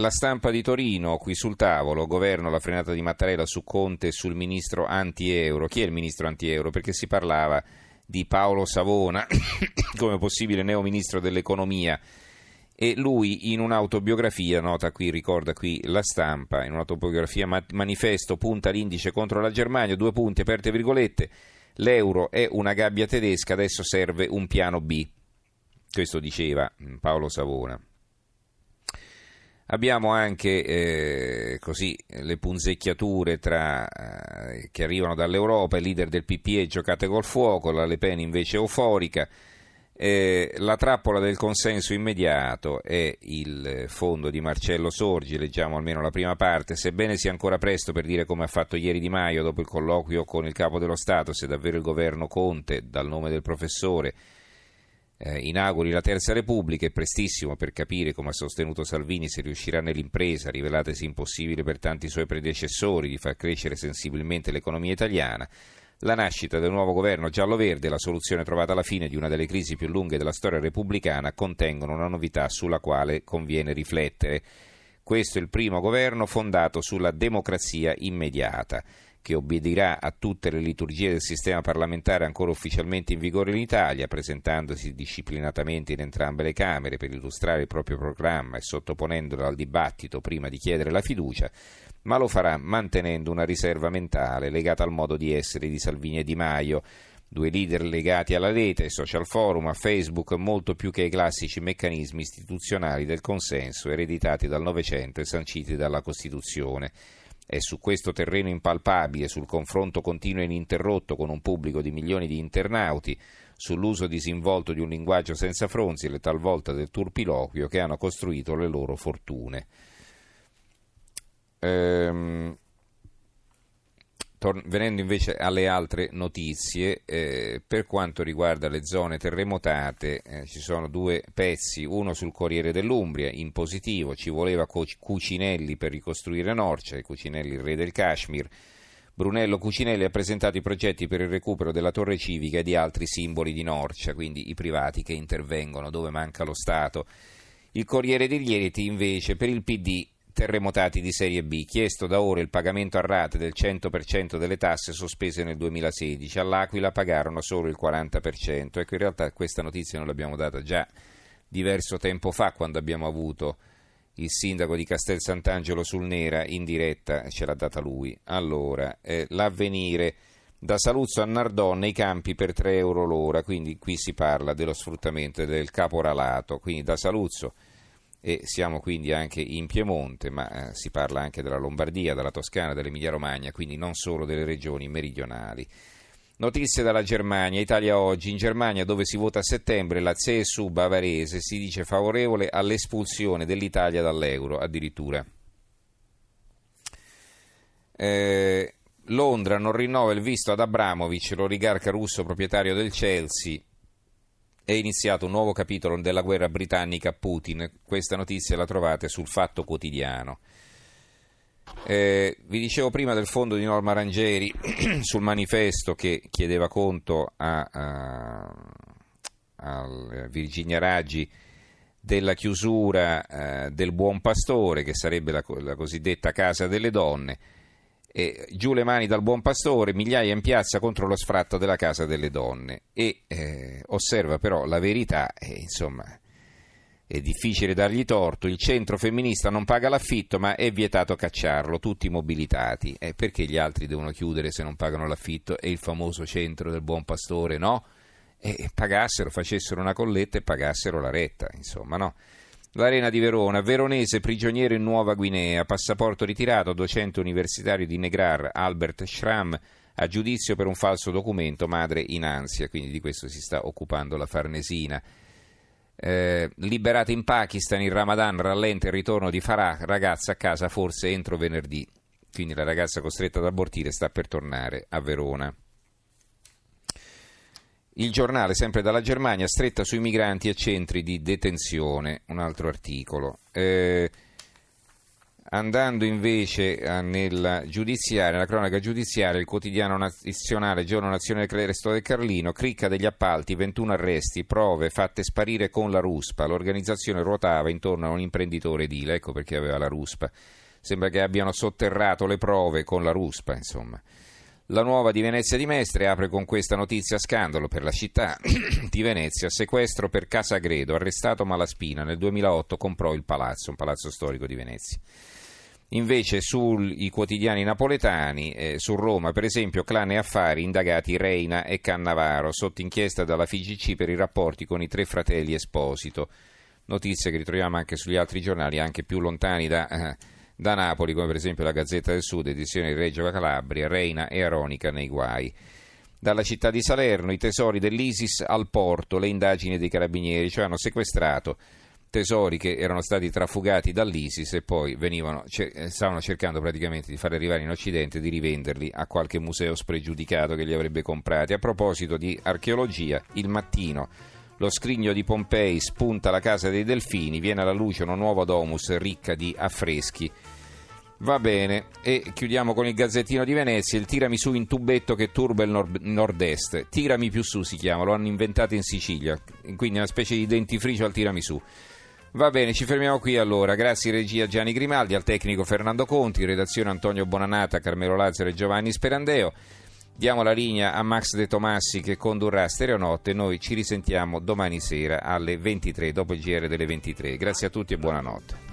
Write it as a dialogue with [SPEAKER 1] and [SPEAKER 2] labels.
[SPEAKER 1] La stampa di Torino, qui sul tavolo, governo la frenata di Mattarella su Conte e sul ministro anti-euro. Chi è il ministro anti-euro? Perché si parlava di Paolo Savona come possibile neo ministro dell'economia e lui in un'autobiografia, nota qui, ricorda qui la stampa, in un'autobiografia manifesto punta l'indice contro la Germania, due punti, aperte virgolette, l'euro è una gabbia tedesca, adesso serve un piano B. Questo diceva Paolo Savona. Abbiamo anche eh, così, le punzecchiature tra, eh, che arrivano dall'Europa, il leader del PPE giocate col fuoco, la Le Pen invece euforica. Eh, la trappola del consenso immediato è il fondo di Marcello Sorgi, leggiamo almeno la prima parte, sebbene sia ancora presto per dire come ha fatto ieri Di Maio dopo il colloquio con il capo dello Stato se davvero il governo Conte, dal nome del professore, eh, inauguri la Terza Repubblica, è prestissimo per capire come ha sostenuto Salvini se riuscirà nell'impresa, rivelatesi impossibile per tanti suoi predecessori, di far crescere sensibilmente l'economia italiana. La nascita del nuovo governo giallo-verde e la soluzione trovata alla fine di una delle crisi più lunghe della storia repubblicana contengono una novità sulla quale conviene riflettere. Questo è il primo governo fondato sulla democrazia immediata che obbedirà a tutte le liturgie del sistema parlamentare ancora ufficialmente in vigore in Italia, presentandosi disciplinatamente in entrambe le Camere per illustrare il proprio programma e sottoponendolo al dibattito prima di chiedere la fiducia, ma lo farà mantenendo una riserva mentale legata al modo di essere di Salvini e Di Maio, due leader legati alla rete, ai social forum, a Facebook, molto più che ai classici meccanismi istituzionali del consenso ereditati dal Novecento e sanciti dalla Costituzione. È su questo terreno impalpabile, sul confronto continuo e ininterrotto con un pubblico di milioni di internauti, sull'uso disinvolto di un linguaggio senza fronzile, talvolta del turpiloquio, che hanno costruito le loro fortune. Ehm, venendo invece alle altre notizie, eh, per quanto riguarda le zone terremotate, eh, ci sono due pezzi, uno sul Corriere dell'Umbria, in positivo, ci voleva Cucinelli per ricostruire Norcia, Cucinelli il re del Kashmir. Brunello Cucinelli ha presentato i progetti per il recupero della torre civica e di altri simboli di Norcia, quindi i privati che intervengono dove manca lo Stato. Il Corriere degli Rieti invece per il PD terremotati di serie B, chiesto da ora il pagamento a rate del 100% delle tasse sospese nel 2016, all'Aquila pagarono solo il 40%, ecco in realtà questa notizia non l'abbiamo data già diverso tempo fa quando abbiamo avuto il sindaco di Castel Sant'Angelo sul Nera in diretta, ce l'ha data lui. Allora, eh, l'avvenire. Da Saluzzo a Nardò nei campi per 3 euro l'ora, quindi qui si parla dello sfruttamento del caporalato, quindi da Saluzzo e siamo quindi anche in Piemonte, ma eh, si parla anche della Lombardia, della Toscana, dell'Emilia Romagna, quindi non solo delle regioni meridionali. Notizie dalla Germania, Italia oggi. In Germania, dove si vota a settembre, la CSU bavarese si dice favorevole all'espulsione dell'Italia dall'euro, addirittura. Eh, Londra non rinnova il visto ad Abramovic, l'oligarca russo proprietario del Chelsea è iniziato un nuovo capitolo della guerra britannica Putin. Questa notizia la trovate sul Fatto Quotidiano. Eh, vi dicevo prima del fondo di Norma Rangeri sul manifesto che chiedeva conto a, a, a Virginia Raggi della chiusura eh, del Buon Pastore, che sarebbe la, la cosiddetta Casa delle Donne eh, giù le mani dal buon pastore, migliaia in piazza contro lo sfratto della casa delle donne. E eh, osserva però la verità, e insomma è difficile dargli torto, il centro femminista non paga l'affitto ma è vietato cacciarlo, tutti mobilitati. Eh, perché gli altri devono chiudere se non pagano l'affitto? E il famoso centro del buon pastore no? E pagassero, facessero una colletta e pagassero la retta, insomma no? L'Arena di Verona, veronese prigioniero in Nuova Guinea, passaporto ritirato, docente universitario di Negrar, Albert Schramm, a giudizio per un falso documento, madre in ansia, quindi di questo si sta occupando la Farnesina. Eh, liberata in Pakistan, il Ramadan rallenta il ritorno di Farah, ragazza a casa forse entro venerdì. Quindi la ragazza costretta ad abortire sta per tornare a Verona. Il giornale, sempre dalla Germania, stretta sui migranti e centri di detenzione, un altro articolo. Eh, Andando invece eh, nella giudiziaria, nella cronaca giudiziaria, il quotidiano nazionale Giorno Nazionale del Resto del Carlino, cricca degli appalti, 21 arresti, prove fatte sparire con la ruspa. L'organizzazione ruotava intorno a un imprenditore edile, ecco perché aveva la ruspa. Sembra che abbiano sotterrato le prove con la ruspa, insomma. La nuova di Venezia di Mestre apre con questa notizia scandalo per la città di Venezia, sequestro per Casagredo, arrestato Malaspina, nel 2008 comprò il palazzo, un palazzo storico di Venezia. Invece sui quotidiani napoletani, eh, su Roma per esempio, clan e affari indagati Reina e Cannavaro, sotto inchiesta dalla FIGC per i rapporti con i tre fratelli Esposito. Notizie che ritroviamo anche sugli altri giornali, anche più lontani da, eh, da Napoli, come per esempio la Gazzetta del Sud, edizione di Reggio Calabria, Reina e Aronica nei guai. Dalla città di Salerno i tesori dell'ISIS al porto, le indagini dei carabinieri, cioè hanno sequestrato tesori che erano stati trafugati dall'ISIS e poi venivano, stavano cercando praticamente di far arrivare in Occidente e di rivenderli a qualche museo spregiudicato che li avrebbe comprati. A proposito di archeologia, il mattino lo scrigno di Pompei spunta la casa dei delfini, viene alla luce una nuova domus ricca di affreschi. Va bene, e chiudiamo con il Gazzettino di Venezia, il tirami su in tubetto che turba il nord- nord-est. Tirami più su si chiama, lo hanno inventato in Sicilia, quindi una specie di dentifricio al tiramisù. Va bene, ci fermiamo qui allora. Grazie regia Gianni Grimaldi, al tecnico Fernando Conti, redazione Antonio Bonanata, Carmelo Lazzaro e Giovanni Sperandeo. Diamo la linea a Max De Tomassi che condurrà Stereonotte. Noi ci risentiamo domani sera alle 23, dopo il GR delle 23. Grazie a tutti e buonanotte.